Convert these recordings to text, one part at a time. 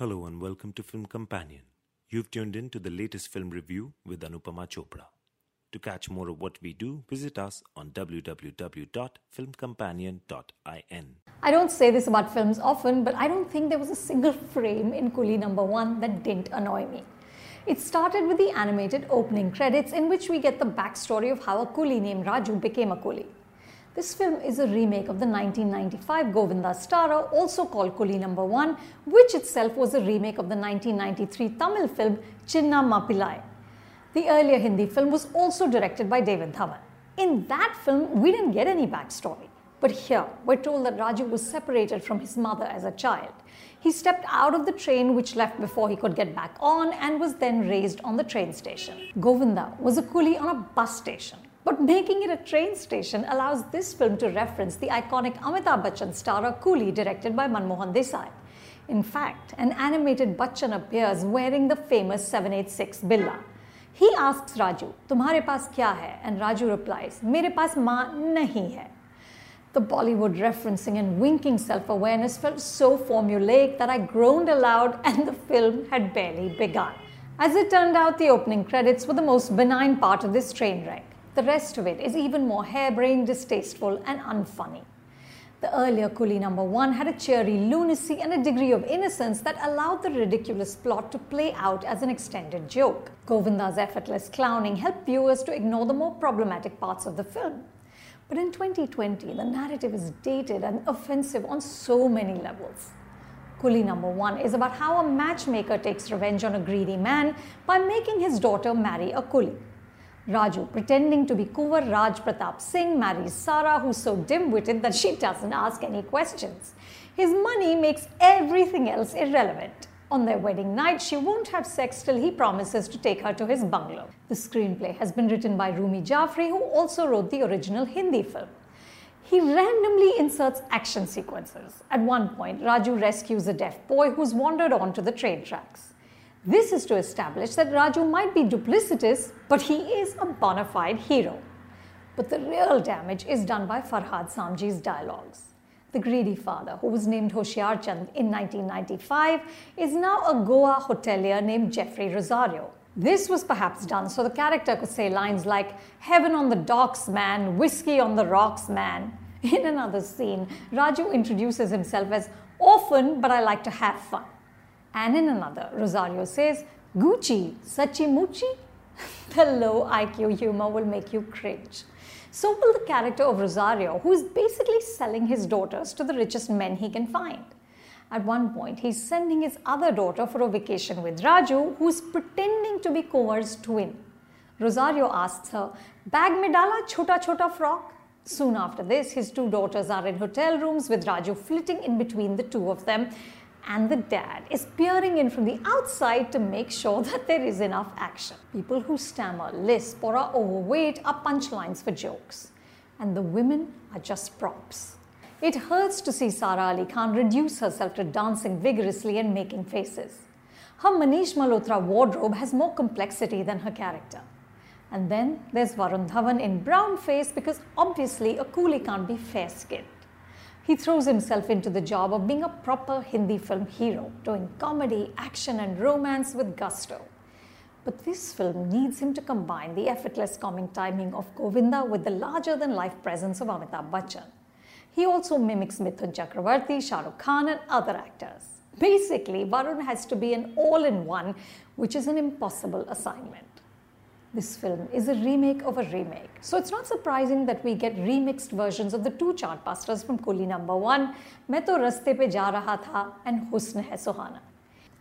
Hello and welcome to Film Companion. You've tuned in to the latest film review with Anupama Chopra. To catch more of what we do, visit us on www.filmcompanion.in. I don't say this about films often, but I don't think there was a single frame in Coolie number one that didn't annoy me. It started with the animated opening credits, in which we get the backstory of how a coolie named Raju became a coolie. This film is a remake of the 1995 Govinda Starrer, also called Coolie Number 1, which itself was a remake of the 1993 Tamil film Chinna Mappillai. The earlier Hindi film was also directed by David Dhawan. In that film, we didn't get any backstory. But here, we're told that Raju was separated from his mother as a child. He stepped out of the train which left before he could get back on and was then raised on the train station. Govinda was a coolie on a bus station. But making it a train station allows this film to reference the iconic Amitabh Bachchan starrer Coolie directed by Manmohan Desai. In fact, an animated Bachchan appears wearing the famous 786 billa. He asks Raju, "Tumhare paas kya hai?" And Raju replies, "Mere paas maa nahi hai." The Bollywood referencing and winking self awareness felt so formulaic that I groaned aloud and the film had barely begun. As it turned out, the opening credits were the most benign part of this train wreck. The rest of it is even more harebrained, distasteful, and unfunny. The earlier Coolie number one had a cheery lunacy and a degree of innocence that allowed the ridiculous plot to play out as an extended joke. Govinda's effortless clowning helped viewers to ignore the more problematic parts of the film. But in 2020, the narrative is dated and offensive on so many levels. Coolie number one is about how a matchmaker takes revenge on a greedy man by making his daughter marry a coolie. Raju, pretending to be Kuvar Raj Pratap Singh, marries Sara, who's so dim witted that she doesn't ask any questions. His money makes everything else irrelevant. On their wedding night, she won't have sex till he promises to take her to his bungalow. The screenplay has been written by Rumi Jaffery, who also wrote the original Hindi film. He randomly inserts action sequences. At one point, Raju rescues a deaf boy who's wandered onto the train tracks. This is to establish that Raju might be duplicitous, but he is a bona fide hero. But the real damage is done by Farhad Samji's dialogues. The greedy father, who was named Hoshiar Chand in 1995, is now a Goa hotelier named Jeffrey Rosario. This was perhaps done so the character could say lines like, Heaven on the docks, man, whiskey on the rocks, man. In another scene, Raju introduces himself as Often, but I like to have fun. And in another, Rosario says, Gucci, Sachi Muchi? the low IQ humor will make you cringe. So will the character of Rosario, who is basically selling his daughters to the richest men he can find. At one point, he's sending his other daughter for a vacation with Raju, who's pretending to be Kumar's twin. Rosario asks her, Bag me dala chota chota frock? Soon after this, his two daughters are in hotel rooms with Raju flitting in between the two of them and the dad is peering in from the outside to make sure that there is enough action. People who stammer, lisp, or are overweight are punchlines for jokes, and the women are just props. It hurts to see Sara Ali Khan reduce herself to dancing vigorously and making faces. Her Manish Malhotra wardrobe has more complexity than her character. And then there's Varun Dhawan in brown face because obviously a coolie can't be fair skinned. He throws himself into the job of being a proper Hindi film hero, doing comedy, action, and romance with gusto. But this film needs him to combine the effortless comic timing of Govinda with the larger than life presence of Amitabh Bachchan. He also mimics Mithun Chakravarti, Shah Rukh Khan, and other actors. Basically, Varun has to be an all in one, which is an impossible assignment. This film is a remake of a remake. So it's not surprising that we get remixed versions of the two chartbusters from Coolie number 1, Main to raste pe ja raha tha and Husn hai Suhana.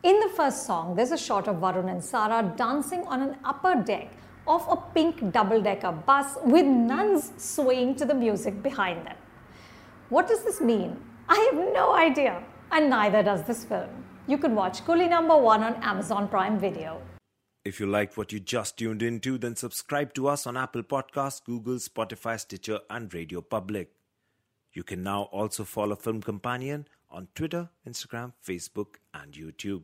In the first song, there's a shot of Varun and Sara dancing on an upper deck of a pink double-decker bus with nuns swaying to the music behind them. What does this mean? I have no idea, and neither does this film. You can watch Coolie number one on Amazon Prime Video. If you liked what you just tuned into, then subscribe to us on Apple Podcasts, Google, Spotify, Stitcher, and Radio Public. You can now also follow Film Companion on Twitter, Instagram, Facebook, and YouTube.